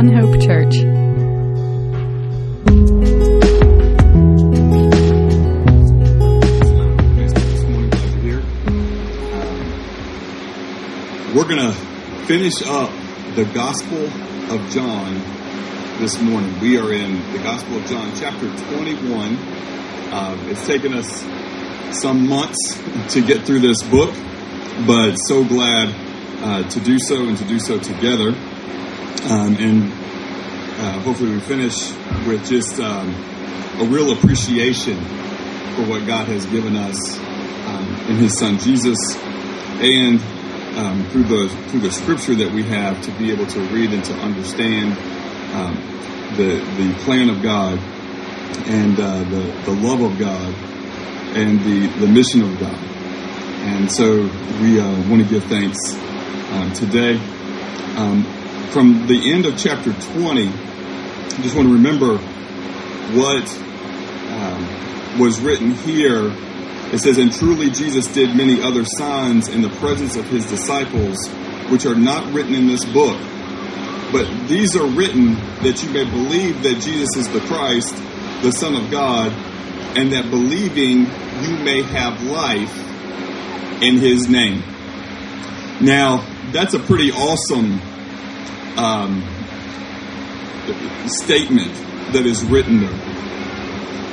One Hope Church. We're going to finish up the Gospel of John this morning. We are in the Gospel of John, chapter 21. Uh, it's taken us some months to get through this book, but so glad uh, to do so and to do so together. Um, and uh, hopefully, we finish with just um, a real appreciation for what God has given us um, in His Son Jesus, and um, through the through the Scripture that we have to be able to read and to understand um, the the plan of God and uh, the the love of God and the the mission of God. And so we uh, want to give thanks um, today. From the end of chapter 20, I just want to remember what um, was written here. It says, And truly Jesus did many other signs in the presence of his disciples, which are not written in this book. But these are written that you may believe that Jesus is the Christ, the Son of God, and that believing you may have life in his name. Now, that's a pretty awesome um, statement that is written there.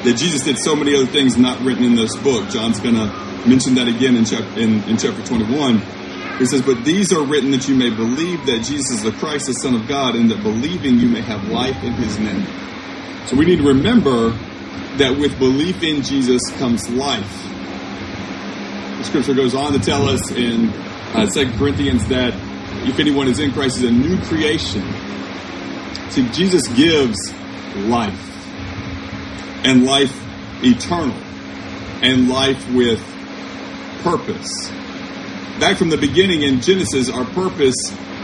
That Jesus did so many other things not written in this book. John's going to mention that again in chapter, in, in chapter 21. He says, But these are written that you may believe that Jesus is the Christ, the Son of God, and that believing you may have life in his name. So we need to remember that with belief in Jesus comes life. The scripture goes on to tell us in uh, 2 Corinthians that if anyone is in Christ is a new creation. See, Jesus gives life and life eternal and life with purpose. Back from the beginning in Genesis, our purpose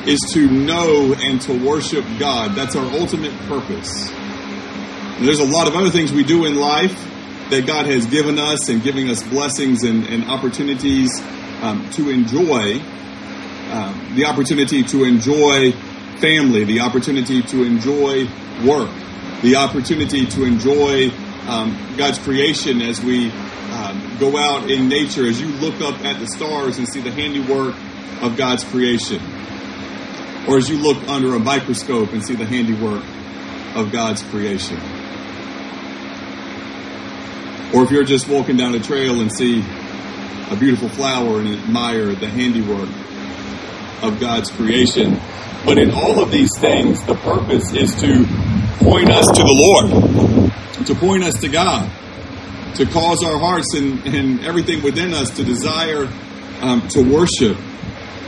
is to know and to worship God. That's our ultimate purpose. And there's a lot of other things we do in life that God has given us and giving us blessings and, and opportunities um, to enjoy. Um, the opportunity to enjoy family, the opportunity to enjoy work, the opportunity to enjoy um, God's creation as we um, go out in nature, as you look up at the stars and see the handiwork of God's creation, or as you look under a microscope and see the handiwork of God's creation. Or if you're just walking down a trail and see a beautiful flower and admire the handiwork of God's creation. But in all of these things, the purpose is to point us to the Lord, to point us to God, to cause our hearts and, and everything within us to desire um, to worship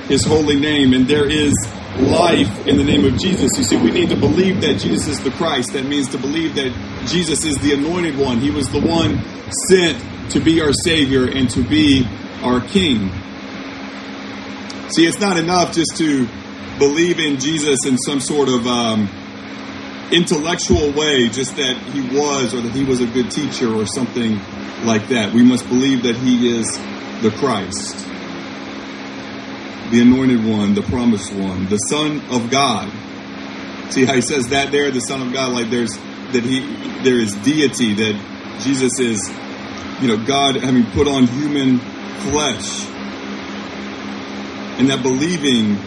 His holy name. And there is life in the name of Jesus. You see, we need to believe that Jesus is the Christ. That means to believe that Jesus is the anointed one. He was the one sent to be our Savior and to be our King. See, it's not enough just to believe in Jesus in some sort of um, intellectual way, just that he was or that he was a good teacher or something like that. We must believe that he is the Christ, the anointed one, the promised one, the Son of God. See how he says that there, the Son of God, like there's that he there is deity, that Jesus is, you know, God having put on human flesh and that believing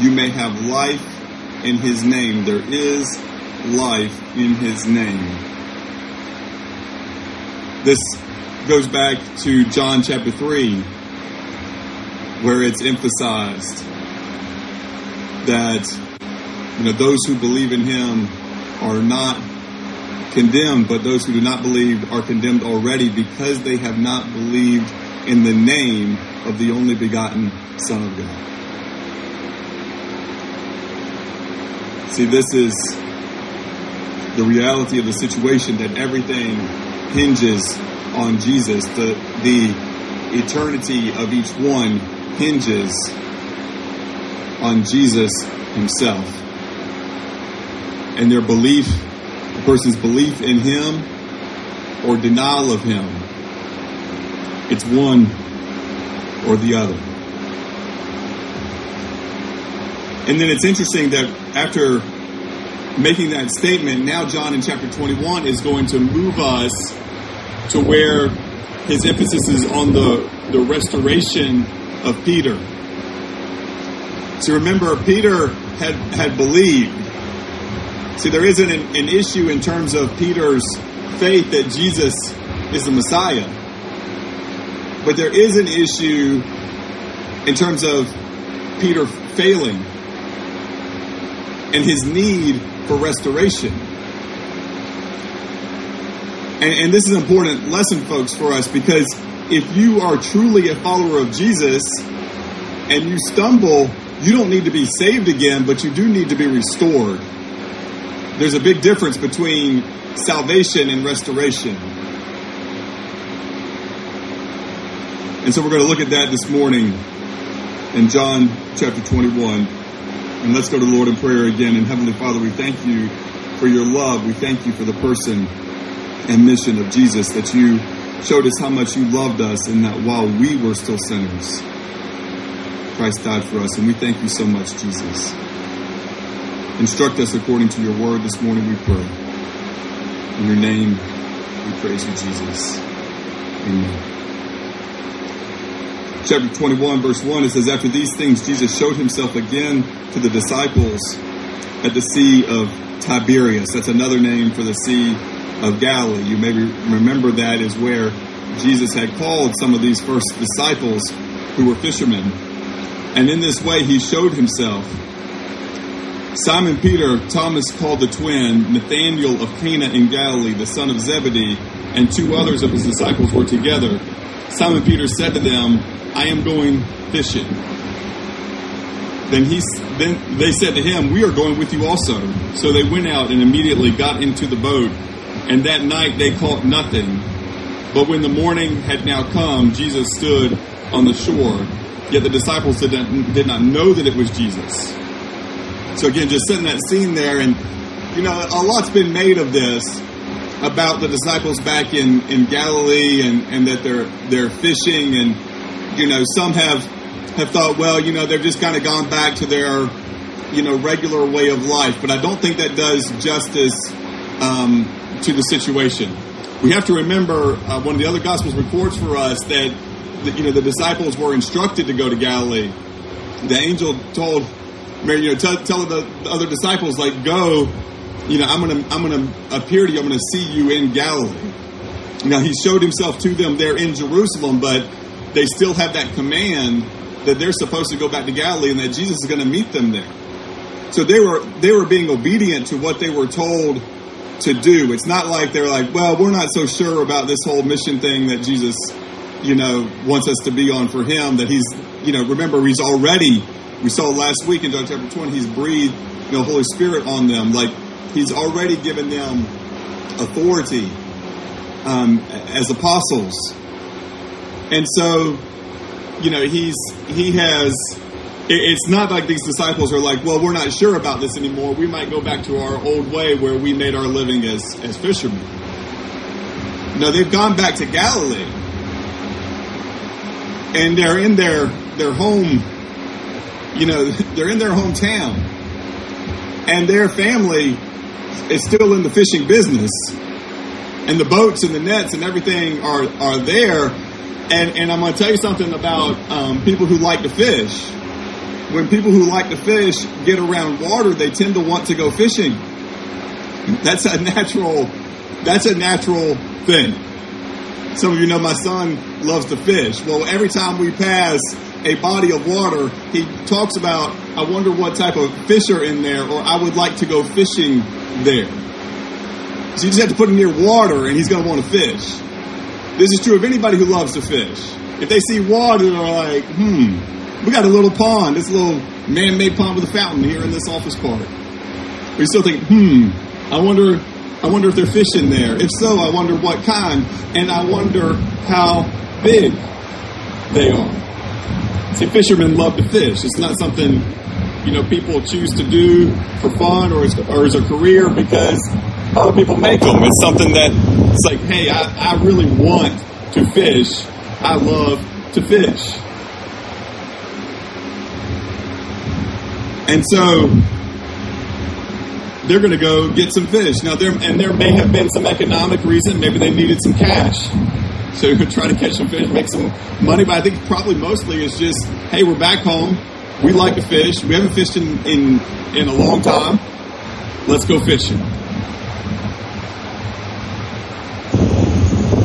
you may have life in his name. There is life in his name. This goes back to John chapter 3, where it's emphasized that you know those who believe in him are not condemned, but those who do not believe are condemned already because they have not believed in the name of the only begotten Son of God. See, this is the reality of the situation that everything hinges on Jesus. The, the eternity of each one hinges on Jesus himself. And their belief, a person's belief in him or denial of him, it's one or the other. And then it's interesting that after making that statement, now John in chapter 21 is going to move us to where his emphasis is on the, the restoration of Peter. So remember, Peter had, had believed. See, there isn't an, an issue in terms of Peter's faith that Jesus is the Messiah. But there is an issue in terms of Peter failing and his need for restoration. And, and, this is an important lesson, folks, for us because if you are truly a follower of Jesus and you stumble, you don't need to be saved again, but you do need to be restored. There's a big difference between salvation and restoration. And so we're going to look at that this morning in John chapter 21. And let's go to the Lord in prayer again. And Heavenly Father, we thank you for your love. We thank you for the person and mission of Jesus that you showed us how much you loved us and that while we were still sinners, Christ died for us. And we thank you so much, Jesus. Instruct us according to your word this morning, we pray. In your name, we praise you, Jesus. Amen chapter 21, verse 1, it says, After these things, Jesus showed himself again to the disciples at the Sea of Tiberias. That's another name for the Sea of Galilee. You may remember that is where Jesus had called some of these first disciples who were fishermen. And in this way, he showed himself. Simon Peter, Thomas called the twin, Nathanael of Cana in Galilee, the son of Zebedee, and two others of his disciples were together. Simon Peter said to them, I am going fishing. Then he, then they said to him, We are going with you also. So they went out and immediately got into the boat, and that night they caught nothing. But when the morning had now come, Jesus stood on the shore. Yet the disciples did not, did not know that it was Jesus. So again, just setting that scene there, and you know, a lot's been made of this about the disciples back in, in Galilee and, and that they're they're fishing and you know, some have have thought, well, you know, they've just kind of gone back to their, you know, regular way of life. But I don't think that does justice um, to the situation. We have to remember uh, one of the other Gospels records for us that, that, you know, the disciples were instructed to go to Galilee. The angel told Mary, you know, tell, tell the other disciples, like, go. You know, I'm gonna, I'm gonna appear to you. I'm gonna see you in Galilee. Now, he showed himself to them there in Jerusalem, but they still have that command that they're supposed to go back to Galilee and that Jesus is going to meet them there. So they were they were being obedient to what they were told to do. It's not like they're like, well, we're not so sure about this whole mission thing that Jesus, you know, wants us to be on for him. That he's, you know, remember he's already. We saw last week in John chapter twenty, he's breathed, you know, Holy Spirit on them. Like he's already given them authority um, as apostles and so, you know, he's he has. It's not like these disciples are like, well, we're not sure about this anymore. We might go back to our old way where we made our living as as fishermen. No, they've gone back to Galilee, and they're in their their home. You know, they're in their hometown, and their family is still in the fishing business, and the boats and the nets and everything are are there and, and I'm going to tell you something about um, people who like to fish. When people who like to fish get around water, they tend to want to go fishing. That's a natural. That's a natural thing. Some of you know my son loves to fish. Well, every time we pass a body of water, he talks about, I wonder what type of fish are in there, or I would like to go fishing there. So you just have to put him near water, and he's going to want to fish. This is true of anybody who loves to fish. If they see water, they're like, hmm, we got a little pond, this little man-made pond with a fountain here in this office park. We still think, hmm, I wonder, I wonder if they're fishing there. If so, I wonder what kind, and I wonder how big they are. See, fishermen love to fish. It's not something you know people choose to do for fun or as, or as a career because other people make them. It's something that it's like, hey, I, I really want to fish. I love to fish. And so they're going to go get some fish. Now, there and there may have been some economic reason. Maybe they needed some cash, so they would try to catch some fish, make some money. But I think probably mostly it's just, hey, we're back home. We like to fish. We haven't fished in in, in a long time. Let's go fishing.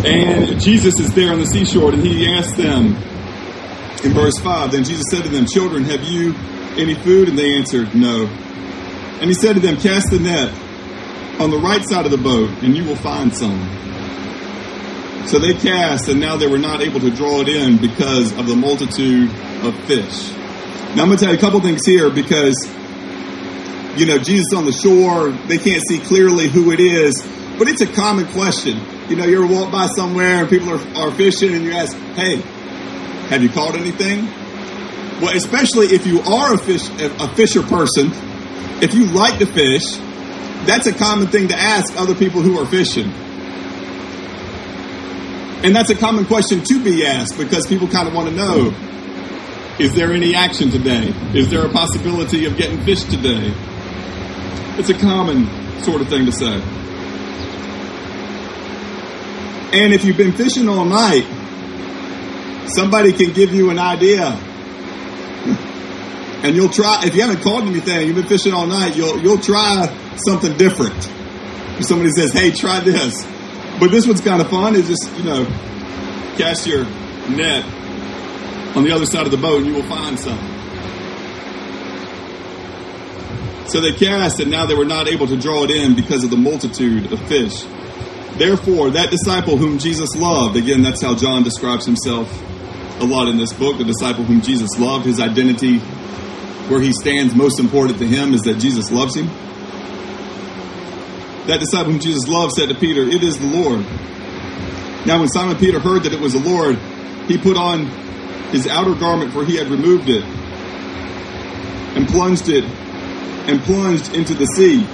And Jesus is there on the seashore, and he asked them in verse 5 Then Jesus said to them, Children, have you any food? And they answered, No. And he said to them, Cast the net on the right side of the boat, and you will find some. So they cast, and now they were not able to draw it in because of the multitude of fish. Now I'm going to tell you a couple things here because, you know, Jesus on the shore, they can't see clearly who it is, but it's a common question. You know, you ever walk by somewhere and people are, are fishing and you ask, hey, have you caught anything? Well, especially if you are a fish, a fisher person, if you like to fish, that's a common thing to ask other people who are fishing. And that's a common question to be asked because people kind of want to know is there any action today? Is there a possibility of getting fish today? It's a common sort of thing to say. And if you've been fishing all night, somebody can give you an idea. and you'll try if you haven't caught anything, you've been fishing all night, you'll you'll try something different. If somebody says, Hey, try this. But this one's kind of fun, is just, you know, cast your net on the other side of the boat and you will find something. So they cast, and now they were not able to draw it in because of the multitude of fish. Therefore, that disciple whom Jesus loved, again, that's how John describes himself a lot in this book, the disciple whom Jesus loved, his identity, where he stands most important to him is that Jesus loves him. That disciple whom Jesus loved said to Peter, It is the Lord. Now, when Simon Peter heard that it was the Lord, he put on his outer garment, for he had removed it, and plunged it, and plunged into the sea.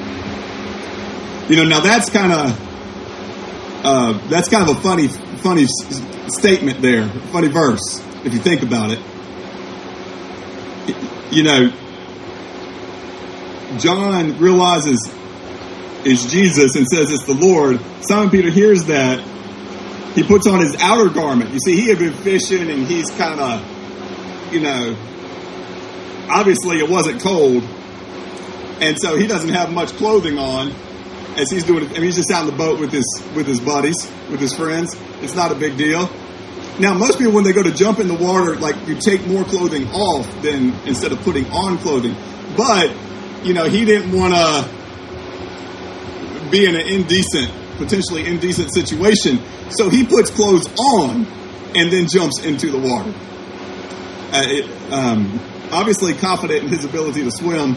You know, now that's kind of uh, that's kind of a funny, funny s- statement there, funny verse if you think about it. You know, John realizes it's Jesus and says it's the Lord. Simon Peter hears that. He puts on his outer garment. You see, he had been fishing and he's kind of, you know, obviously it wasn't cold. And so he doesn't have much clothing on as he's doing it. I mean, he's just out in the boat with his with his buddies, with his friends. It's not a big deal. Now, most people when they go to jump in the water, like you take more clothing off than instead of putting on clothing. But you know, he didn't want to be in an indecent, potentially indecent situation, so he puts clothes on and then jumps into the water. Uh, it, um, obviously, confident in his ability to swim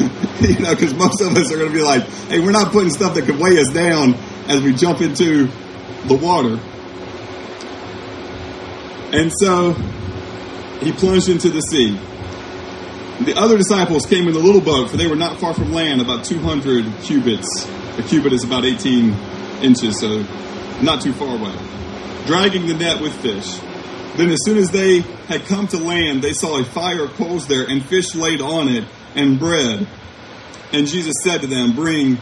you know, because most of us are going to be like, hey, we're not putting stuff that could weigh us down as we jump into the water. And so he plunged into the sea. The other disciples came in the little boat, for they were not far from land, about 200 cubits. A cubit is about 18 inches, so not too far away. Dragging the net with fish. Then, as soon as they had come to land, they saw a fire of coals there, and fish laid on it, and bread. And Jesus said to them, Bring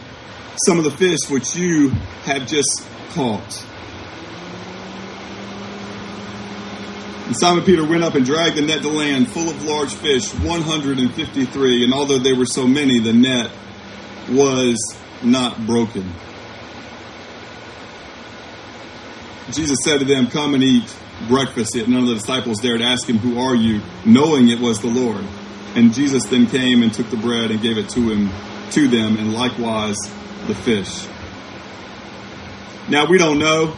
some of the fish which you have just caught. And Simon Peter went up and dragged the net to land full of large fish, 153. And although there were so many, the net was not broken. Jesus said to them, Come and eat breakfast. Yet none of the disciples dared ask him, Who are you? knowing it was the Lord. And Jesus then came and took the bread and gave it to him, to them, and likewise the fish. Now we don't know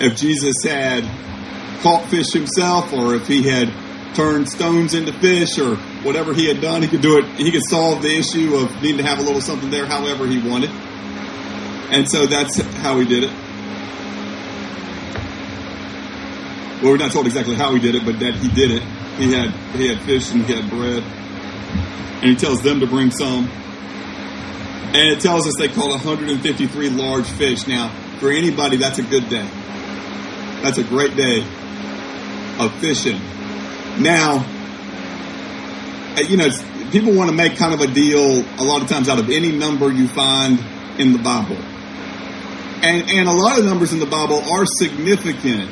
if Jesus had caught fish himself or if he had turned stones into fish or whatever he had done. He could do it, he could solve the issue of needing to have a little something there however he wanted. And so that's how he did it. Well, we're not told exactly how he did it, but that he did it. He had he had fish and he had bread, and he tells them to bring some. And it tells us they caught 153 large fish. Now, for anybody, that's a good day. That's a great day of fishing. Now, you know, people want to make kind of a deal a lot of times out of any number you find in the Bible. And, and a lot of numbers in the Bible are significant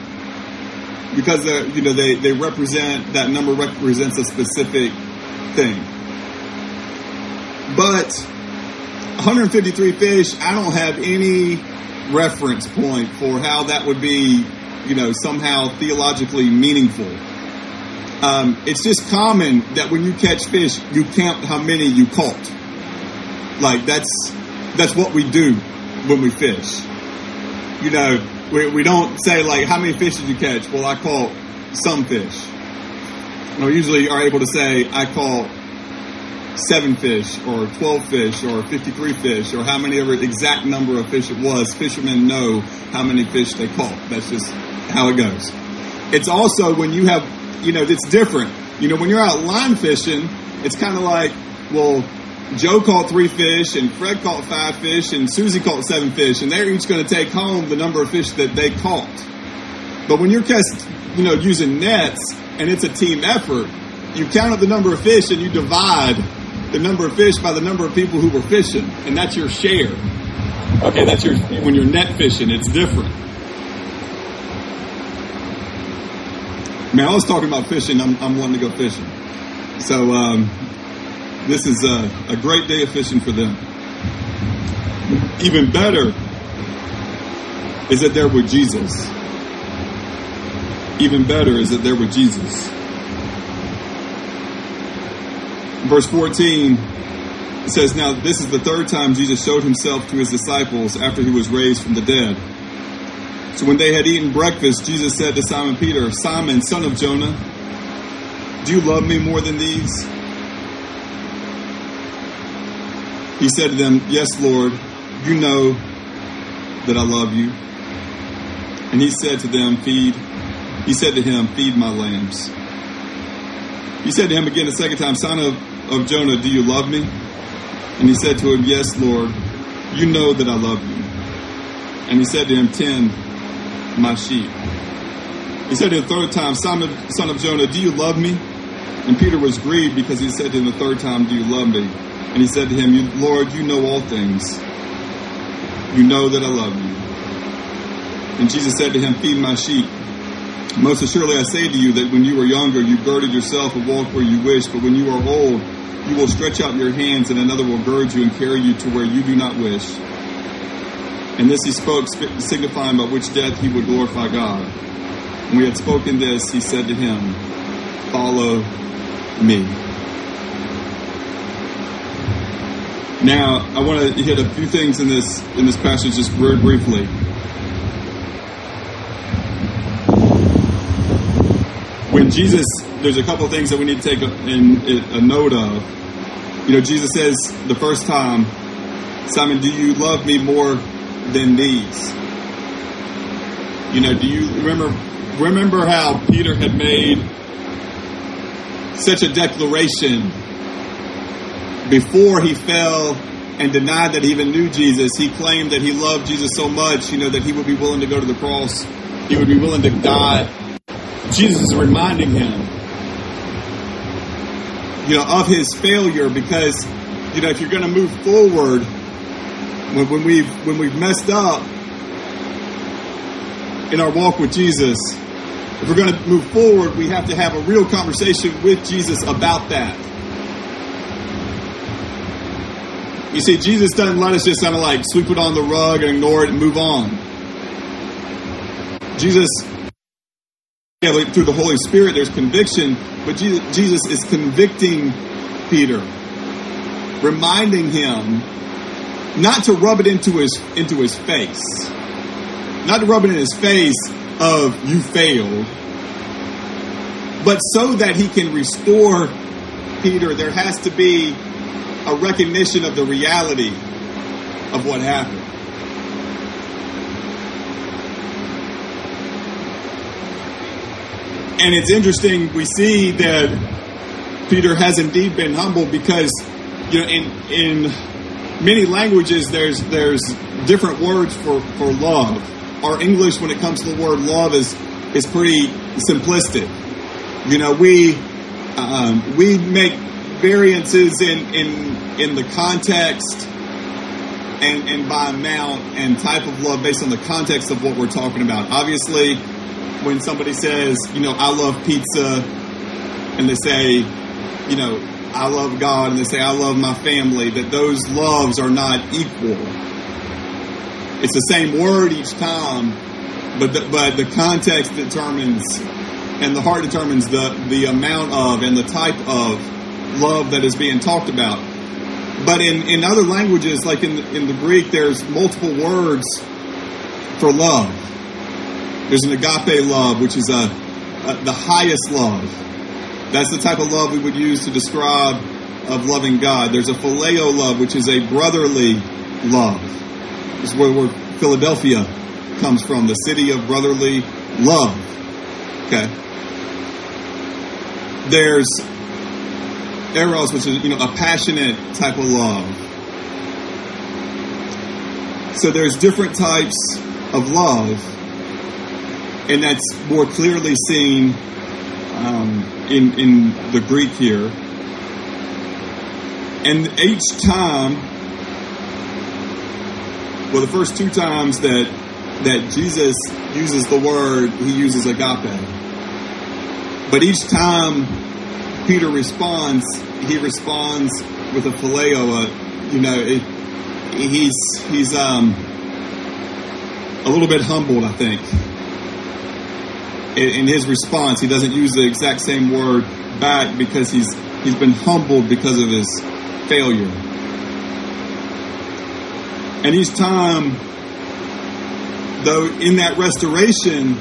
because you know they, they represent that number represents a specific thing. But 153 fish, I don't have any reference point for how that would be, you know, somehow theologically meaningful. Um, it's just common that when you catch fish, you count how many you caught. Like that's that's what we do when we fish. You know, we, we don't say like how many fish did you catch? Well, I caught some fish. we usually are able to say I caught seven fish or 12 fish or 53 fish or how many ever exact number of fish it was. Fishermen know how many fish they caught. That's just how it goes. It's also when you have, you know, it's different. You know, when you're out line fishing, it's kind of like, well, Joe caught three fish and Fred caught five fish and Susie caught seven fish and they're each going to take home the number of fish that they caught. But when you're cast, you know, using nets and it's a team effort, you count up the number of fish and you divide the number of fish by the number of people who were fishing, and that's your share. Okay, that's your when you're net fishing, it's different. Man, I was talking about fishing. I'm, I'm wanting to go fishing. So um, this is a, a great day of fishing for them. Even better is that they're with Jesus. Even better is that they're with Jesus. verse 14 says, Now this is the third time Jesus showed himself to his disciples after he was raised from the dead. So when they had eaten breakfast, Jesus said to Simon Peter, Simon, son of Jonah, do you love me more than these? He said to them, Yes, Lord, you know that I love you. And he said to them, Feed. He said to him, Feed my lambs. He said to him again the second time, Son of of Jonah, Do you love me? And he said to him, Yes, Lord, you know that I love you. And he said to him, Tend my sheep. He said to him the third time, Simon, son of Jonah, do you love me? And Peter was grieved because he said to him the third time, Do you love me? And he said to him, Lord, you know all things. You know that I love you. And Jesus said to him, Feed my sheep. Most assuredly I say to you that when you were younger, you girded yourself and walked where you wished, but when you are old, you will stretch out your hands, and another will gird you and carry you to where you do not wish. And this he spoke, signifying by which death he would glorify God. When we had spoken this, he said to him, Follow me. Now, I want to hit a few things in this in this passage just very briefly. When Jesus, there's a couple things that we need to take a, in, a note of you know, Jesus says the first time, Simon, do you love me more than these? You know, do you remember remember how Peter had made such a declaration before he fell and denied that he even knew Jesus? He claimed that he loved Jesus so much, you know, that he would be willing to go to the cross. He would be willing to die. Jesus is reminding him you know, of his failure because, you know, if you're going to move forward, when, when we've when we've messed up in our walk with Jesus, if we're going to move forward, we have to have a real conversation with Jesus about that. You see, Jesus doesn't let us just kind of like sweep it on the rug and ignore it and move on. Jesus yeah, through the Holy Spirit, there's conviction, but Jesus is convicting Peter, reminding him not to rub it into his into his face, not to rub it in his face of you failed, but so that he can restore Peter. There has to be a recognition of the reality of what happened. And it's interesting, we see that Peter has indeed been humble because, you know, in, in many languages, there's, there's different words for, for love. Our English, when it comes to the word love, is, is pretty simplistic. You know, we, um, we make variances in in in the context and and by amount and type of love based on the context of what we're talking about. Obviously, when somebody says, you know, I love pizza, and they say, you know, I love God, and they say I love my family, that those loves are not equal. It's the same word each time, but the, but the context determines and the heart determines the the amount of and the type of love that is being talked about. But in, in other languages, like in in the Greek, there's multiple words for love. There's an agape love, which is a, a the highest love. That's the type of love we would use to describe of loving God. There's a phileo love, which is a brotherly love. This is where the word Philadelphia comes from, the city of brotherly love. Okay. There's eros, which is you know a passionate type of love. So there's different types of love, and that's more clearly seen um, in in the Greek here. And each time, well, the first two times that that Jesus uses the word, he uses agape. But each time Peter responds, he responds with a phileo. Uh, you know, it, he's he's um, a little bit humbled, I think. In, in his response, he doesn't use the exact same word back because he's he's been humbled because of his failure. And each time, though, in that restoration,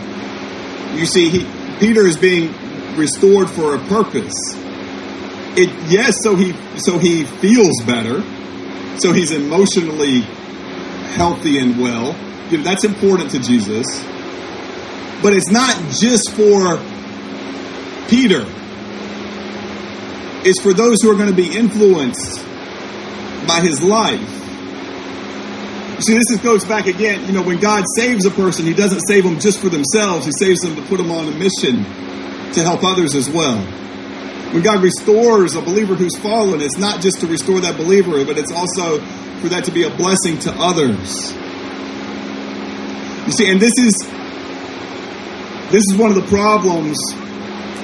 you see, he, Peter is being restored for a purpose. It yes, so he so he feels better, so he's emotionally healthy and well. You know, that's important to Jesus. But it's not just for Peter. It's for those who are going to be influenced by his life. See, this is, goes back again. You know, when God saves a person, He doesn't save them just for themselves. He saves them to put them on a mission to help others as well. When God restores a believer who's fallen, it's not just to restore that believer, but it's also for that to be a blessing to others. You see, and this is this is one of the problems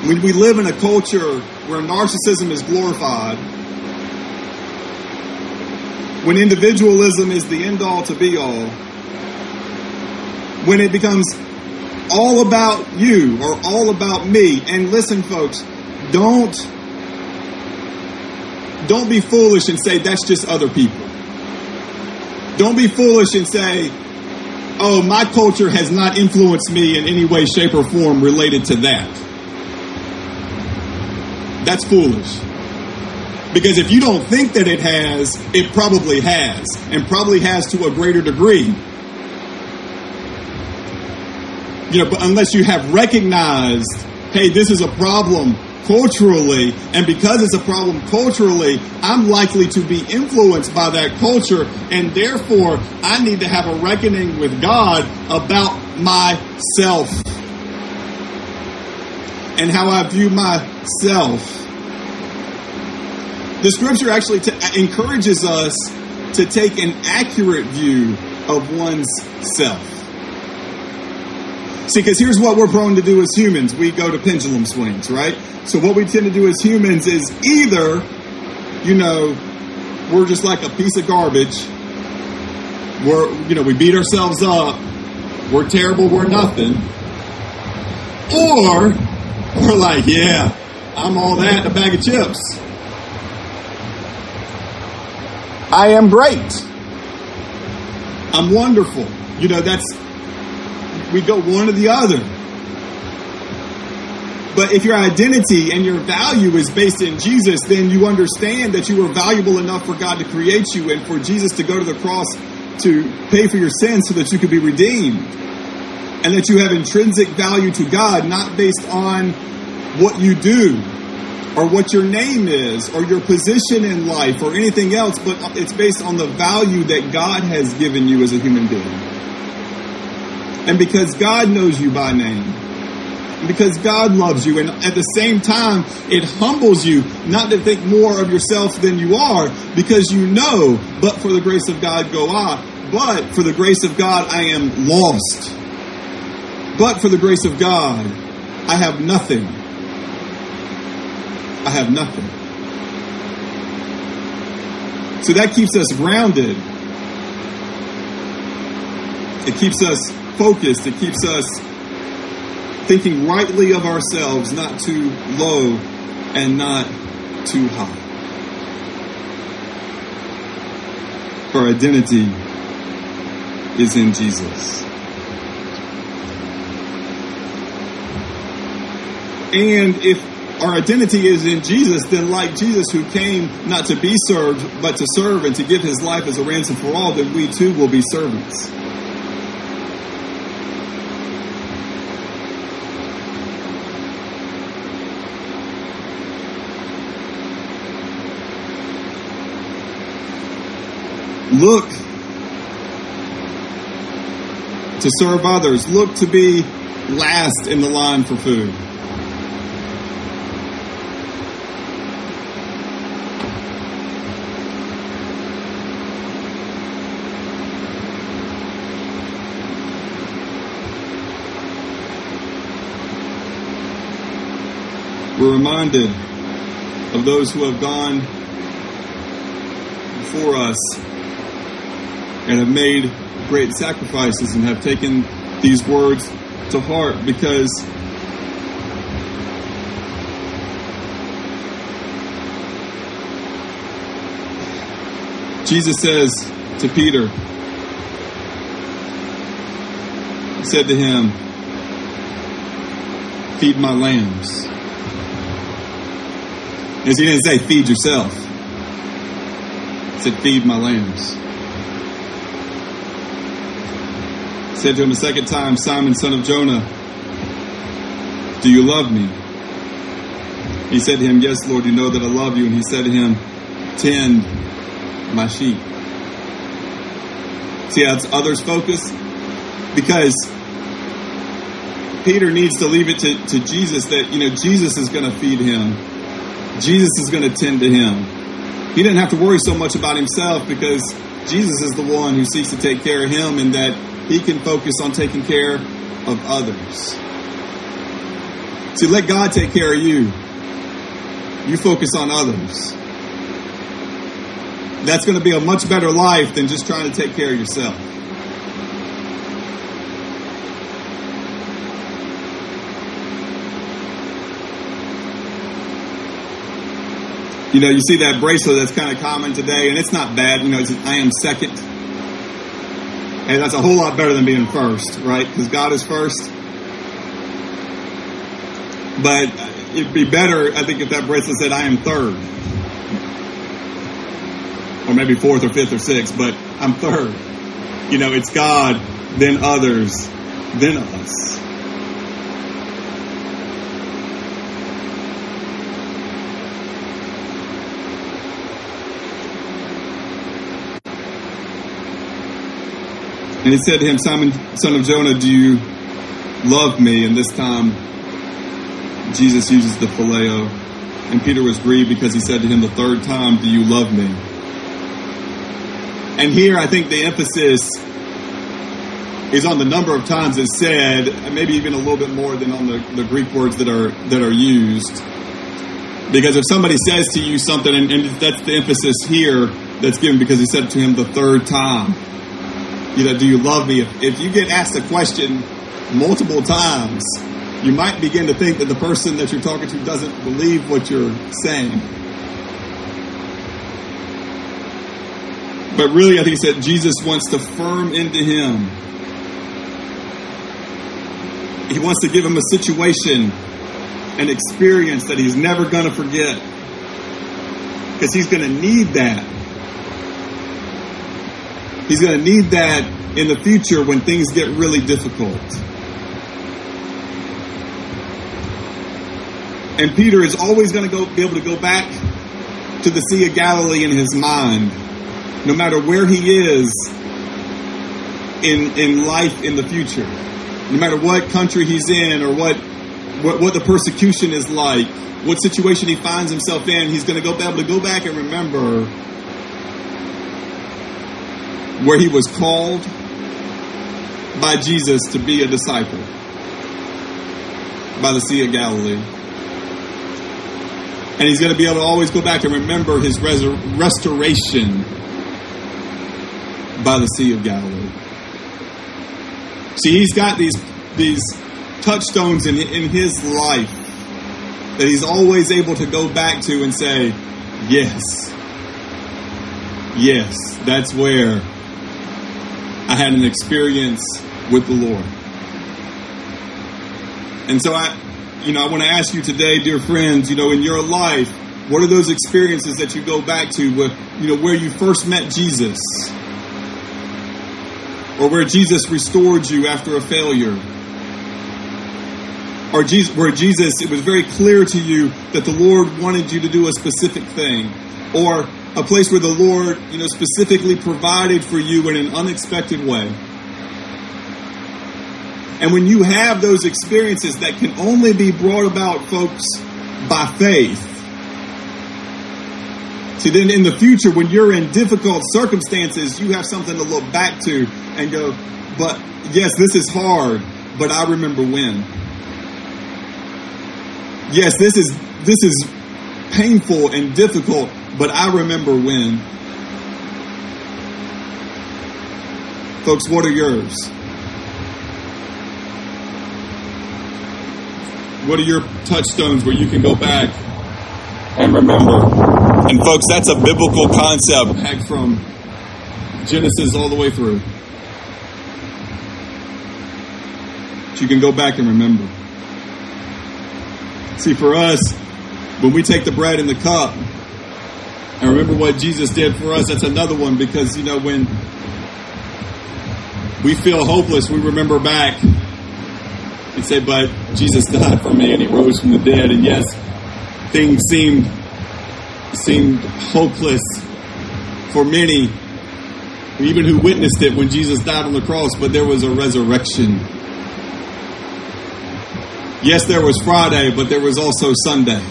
when we live in a culture where narcissism is glorified, when individualism is the end all to be all, when it becomes all about you or all about me. And listen, folks, don't don't be foolish and say that's just other people. Don't be foolish and say, oh, my culture has not influenced me in any way, shape, or form related to that. That's foolish. Because if you don't think that it has, it probably has, and probably has to a greater degree. You know, but unless you have recognized, hey, this is a problem culturally, and because it's a problem culturally, I'm likely to be influenced by that culture, and therefore I need to have a reckoning with God about myself and how I view myself. The scripture actually t- uh, encourages us to take an accurate view of one's self. See, because here's what we're prone to do as humans we go to pendulum swings, right? So, what we tend to do as humans is either, you know, we're just like a piece of garbage, we're, you know, we beat ourselves up, we're terrible, we're nothing, or we're like, yeah, I'm all that in a bag of chips. I am great. I'm wonderful. You know, that's we go one or the other. But if your identity and your value is based in Jesus, then you understand that you were valuable enough for God to create you and for Jesus to go to the cross to pay for your sins so that you could be redeemed. And that you have intrinsic value to God, not based on what you do or what your name is or your position in life or anything else, but it's based on the value that God has given you as a human being. And because God knows you by name, because God loves you. And at the same time, it humbles you not to think more of yourself than you are because you know, but for the grace of God go I. But for the grace of God, I am lost. But for the grace of God, I have nothing. I have nothing. So that keeps us grounded. It keeps us focused. It keeps us thinking rightly of ourselves, not too low and not too high. Our identity is in Jesus. And if our identity is in Jesus, then like Jesus who came not to be served, but to serve and to give his life as a ransom for all, then we too will be servants. Look to serve others. Look to be last in the line for food. We're reminded of those who have gone before us and have made great sacrifices and have taken these words to heart because Jesus says to Peter, said to him, Feed my lambs. As he didn't say, Feed yourself. He said, Feed my lambs. Said to him a second time, Simon, son of Jonah, do you love me? He said to him, Yes, Lord, you know that I love you. And he said to him, Tend my sheep. See how it's others focus? Because Peter needs to leave it to, to Jesus that, you know, Jesus is going to feed him. Jesus is going to tend to him. He didn't have to worry so much about himself because Jesus is the one who seeks to take care of him and that he can focus on taking care of others. See, let God take care of you. You focus on others. That's going to be a much better life than just trying to take care of yourself. You know, you see that bracelet that's kind of common today, and it's not bad. You know, it's I am second and that's a whole lot better than being first, right? Because God is first. But it'd be better, I think, if that bracelet said, I am third. Or maybe fourth or fifth or sixth, but I'm third. You know, it's God, then others, then us. And he said to him, Simon, son of Jonah, do you love me? And this time, Jesus uses the phileo. And Peter was grieved because he said to him the third time, Do you love me? And here I think the emphasis is on the number of times it's said, maybe even a little bit more than on the, the Greek words that are that are used. Because if somebody says to you something, and, and that's the emphasis here that's given because he said to him the third time you know, do you love me? If, if you get asked a question multiple times, you might begin to think that the person that you're talking to doesn't believe what you're saying. But really, I think he said Jesus wants to firm into him. He wants to give him a situation, an experience that he's never going to forget. Because he's going to need that He's going to need that in the future when things get really difficult. And Peter is always going to go be able to go back to the Sea of Galilee in his mind, no matter where he is in in life in the future, no matter what country he's in or what what, what the persecution is like, what situation he finds himself in, he's going to go be able to go back and remember where he was called by Jesus to be a disciple by the Sea of Galilee. And he's going to be able to always go back and remember his resur- restoration by the Sea of Galilee. See, he's got these these touchstones in in his life that he's always able to go back to and say, "Yes, yes, that's where I had an experience with the Lord." And so I, you know, I want to ask you today, dear friends, you know, in your life, what are those experiences that you go back to, with, you know, where you first met Jesus? or where Jesus restored you after a failure, or Jesus, where Jesus, it was very clear to you that the Lord wanted you to do a specific thing, or a place where the Lord, you know, specifically provided for you in an unexpected way. And when you have those experiences that can only be brought about, folks, by faith, See, then in the future, when you're in difficult circumstances, you have something to look back to and go, but yes, this is hard, but I remember when. Yes, this is this is painful and difficult, but I remember when. Folks, what are yours? What are your touchstones where you can go back and remember and folks, that's a biblical concept back from Genesis all the way through. That you can go back and remember. See, for us, when we take the bread and the cup and remember what Jesus did for us, that's another one because, you know, when we feel hopeless, we remember back and say, but Jesus died for me and he rose from the dead. And yes, things seemed seemed hopeless for many, even who witnessed it when Jesus died on the cross, but there was a resurrection. Yes, there was Friday, but there was also Sunday.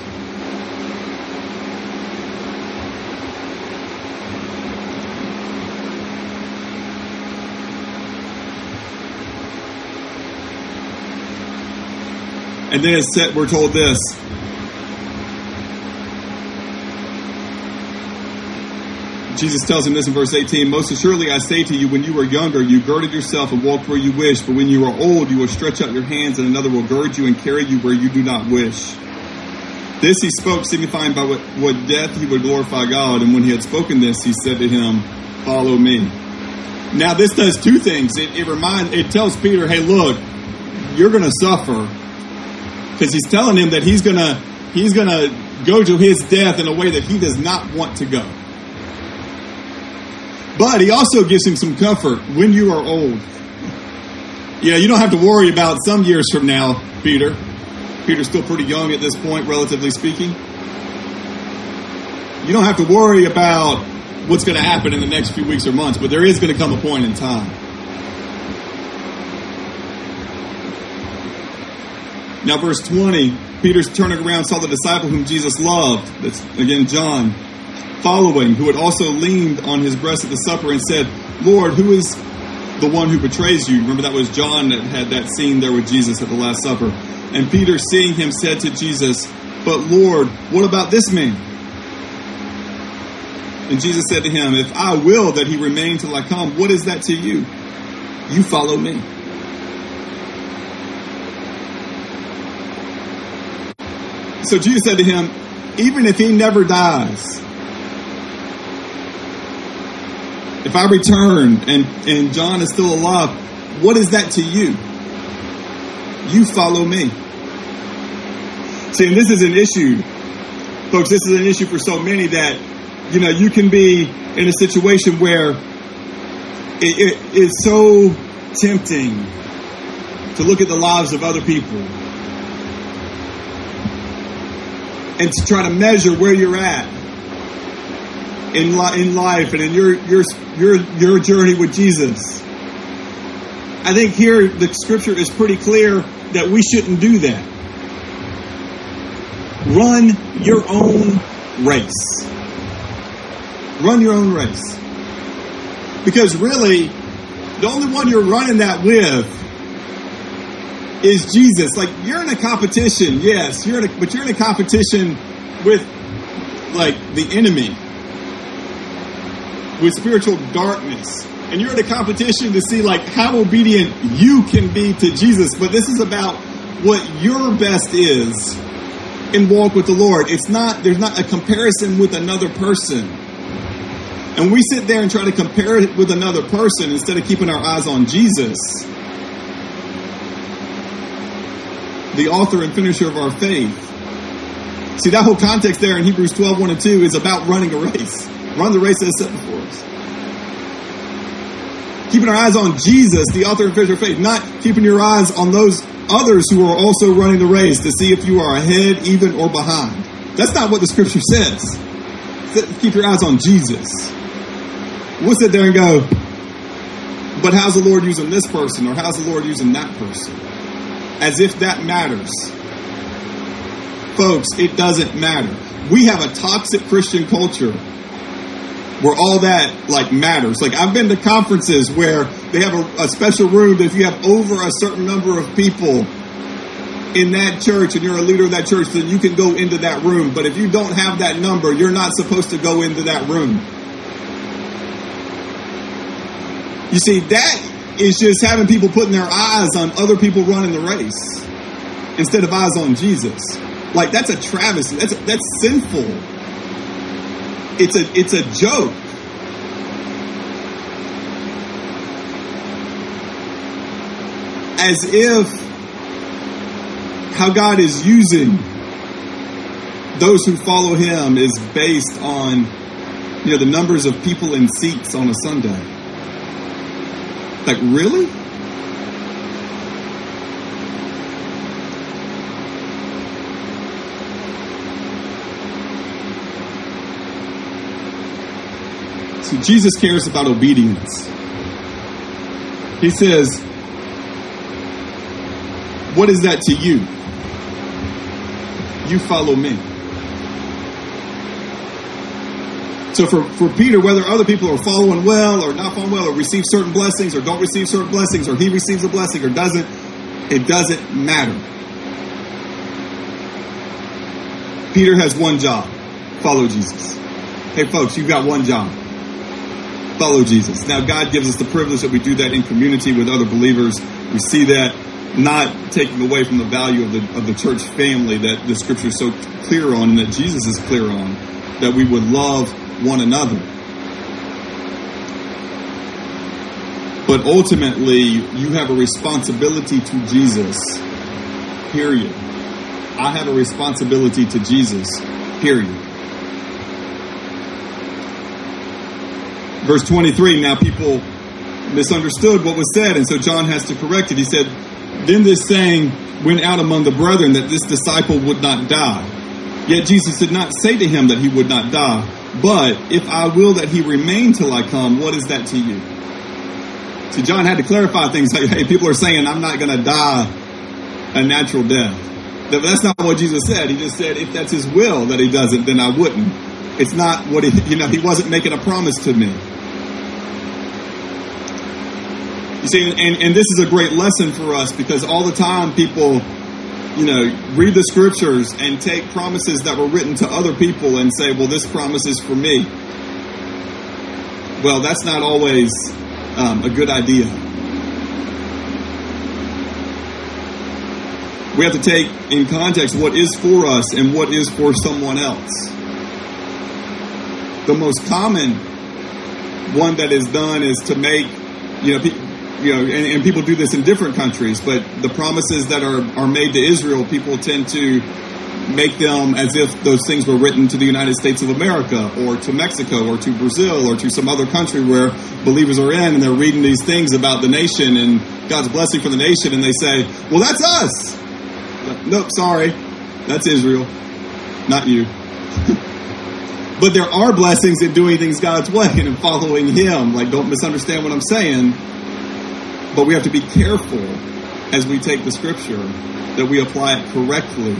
And then said, we're told this Jesus tells him this in verse 18 Most assuredly I say to you, when you were younger, you girded yourself and walked where you wish, but when you are old, you will stretch out your hands, and another will gird you and carry you where you do not wish. This he spoke, signifying by what, what death he would glorify God. And when he had spoken this, he said to him, Follow me. Now, this does two things. It, it reminds, it tells Peter, Hey, look, you're going to suffer. Because he's telling him that he's to, he's to go to his death in a way that he does not want to go. But he also gives him some comfort when you are old. Yeah, you don't have to worry about some years from now, Peter. Peter's still pretty young at this point, relatively speaking. You don't have to worry about what's going to happen in the next few weeks or months, but there is going to come a point in time. Now, verse 20, Peter's turning around, saw the disciple whom Jesus loved. That's again John following, who had also leaned on his breast at the supper and said, Lord, who is the one who betrays you? Remember, that was John that had that scene there with Jesus at the Last Supper. And Peter, seeing him, said to Jesus, But Lord, what about this man? And Jesus said to him, If I will that he remain till I come, what is that to you? You follow me. So Jesus said to him, Even if he never dies, if I return and, and John is still alive, what is that to you? You follow me. See, and this is an issue, folks, this is an issue for so many that, you know, you can be in a situation where it, it, it's so tempting to look at the lives of other people and to try to measure where you're at in, li- in life and in your, your, your, your journey with Jesus. I think here the scripture is pretty clear that we shouldn't do that. run your own race. Run your own race. Because really, the only one you're running that with is Jesus. Like you're in a competition, yes, you're in a, but you're in a competition with like the enemy, with spiritual darkness. And you're in a competition to see like how obedient you can be to Jesus. But this is about what your best is in walk with the Lord. It's not, there's not a comparison with another person. And we sit there and try to compare it with another person instead of keeping our eyes on Jesus, the author and finisher of our faith. See, that whole context there in Hebrews 12, 1 and 2 is about running a race. Run the race that is set before us. Keeping our eyes on Jesus, the author and finisher of faith, not keeping your eyes on those others who are also running the race to see if you are ahead, even, or behind. That's not what the scripture says. Keep your eyes on Jesus. We'll sit there and go, but how's the Lord using this person or how's the Lord using that person? As if that matters. Folks, it doesn't matter. We have a toxic Christian culture where all that like matters. Like I've been to conferences where they have a, a special room that if you have over a certain number of people in that church and you're a leader of that church, then you can go into that room. But if you don't have that number, you're not supposed to go into that room. You see, that is just having people putting their eyes on other people running the race instead of eyes on Jesus. Like that's a travesty. That's that's sinful. It's a it's a joke. As if how God is using those who follow him is based on you know the numbers of people in seats on a Sunday. Like really? See, Jesus cares about obedience. He says, What is that to you? You follow me. So for, for Peter, whether other people are following well or not following well, or receive certain blessings or don't receive certain blessings, or he receives a blessing or doesn't, it doesn't matter. Peter has one job follow Jesus. Hey, folks, you've got one job follow Jesus. Now, God gives us the privilege that we do that in community with other believers. We see that not taking away from the value of the of the church family that the scripture is so clear on and that Jesus is clear on that we would love one another. But ultimately, you have a responsibility to Jesus. Period. I have a responsibility to Jesus. Period. Verse 23, now people misunderstood what was said, and so John has to correct it. He said, Then this saying went out among the brethren that this disciple would not die. Yet Jesus did not say to him that he would not die, but if I will that he remain till I come, what is that to you? So John had to clarify things like, hey, people are saying I'm not going to die a natural death. That's not what Jesus said. He just said, if that's his will that he doesn't, then I wouldn't. It's not what he, you know, he wasn't making a promise to me. You see, and, and this is a great lesson for us because all the time people, you know, read the scriptures and take promises that were written to other people and say, well, this promise is for me. Well, that's not always um, a good idea. We have to take in context what is for us and what is for someone else. The most common one that is done is to make, you know, you know, and, and, people do this in different countries, but the promises that are, are made to Israel, people tend to make them as if those things were written to the United States of America or to Mexico or to Brazil or to some other country where believers are in and they're reading these things about the nation and God's blessing for the nation and they say, well, that's us. Nope, sorry. That's Israel, not you. but there are blessings in doing things God's way and in following Him. Like, don't misunderstand what I'm saying but we have to be careful as we take the scripture that we apply it correctly.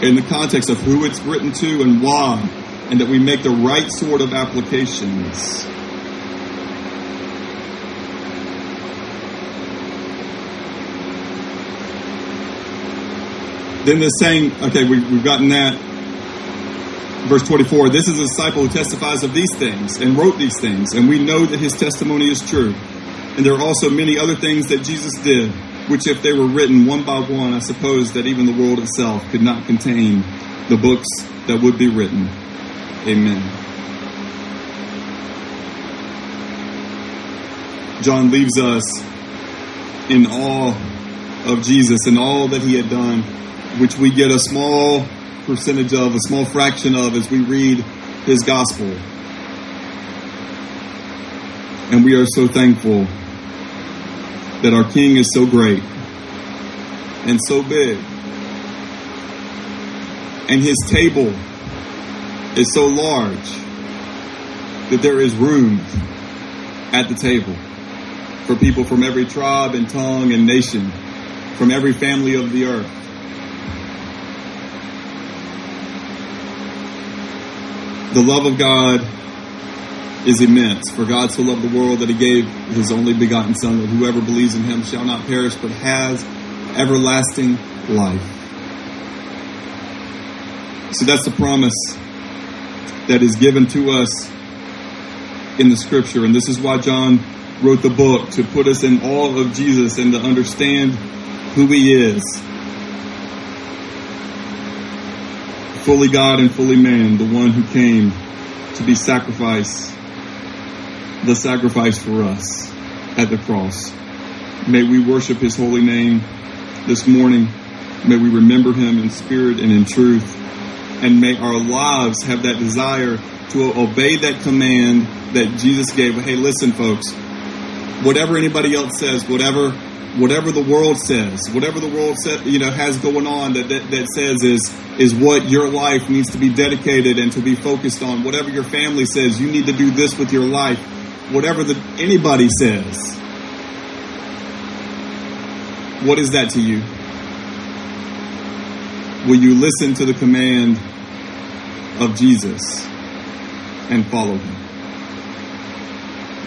in the context of who it's written to and why, and that we make the right sort of applications. Then the saying, okay, we, we've gotten that. Verse 24, this is a disciple who testifies of these things and wrote these things, and we know that his testimony is true. And there are also many other things that Jesus did, which if they were written one by one, I suppose that even the world itself could not contain the books that would be written. Amen. John leaves us in awe of Jesus and all that he had done, which we get a small percentage of, a small fraction of as we read his gospel. And we are so thankful that our King is so great and so big. And his table is so large that there is room at the table for people from every tribe and tongue and nation, from every family of the earth. The love of God is immense. For God so loved the world that he gave his only begotten Son, that whoever believes in him shall not perish, but has everlasting life. So that's the promise that is given to us in the scripture. And this is why John wrote the book to put us in awe of Jesus and to understand who he is. Fully God and fully man, the one who came to be sacrificed, the sacrifice for us at the cross. May we worship his holy name this morning. May we remember him in spirit and in truth. And may our lives have that desire to obey that command that Jesus gave. Hey, listen, folks, whatever anybody else says, whatever whatever the world says, whatever the world sa- you know has going on that, that that says is is what your life needs to be dedicated and to be focused on. Whatever your family says, you need to do this with your life. Whatever the anybody says, what is that to you? Will you listen to the command of Jesus and follow him?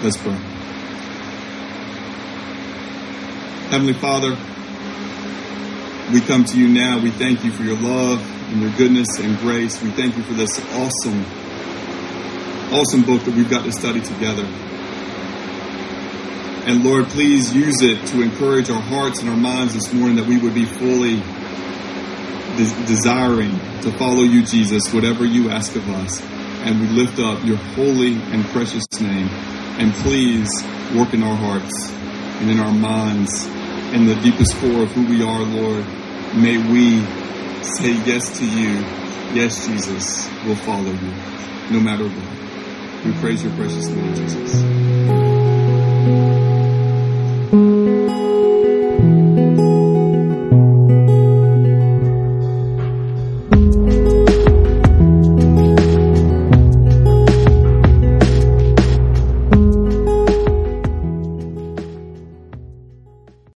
Let's pray. Heavenly Father, we come to you now. We thank you for your love and your goodness and grace. We thank you for this awesome, awesome book that we've got to study together. And Lord, please use it to encourage our hearts and our minds this morning that we would be fully de- desiring to follow you, Jesus, whatever you ask of us. And we lift up your holy and precious name. And please work in our hearts and in our minds in the deepest core of who we are, Lord. May we say yes to you. Yes, Jesus, we'll follow you no matter what. We praise your precious name, Jesus.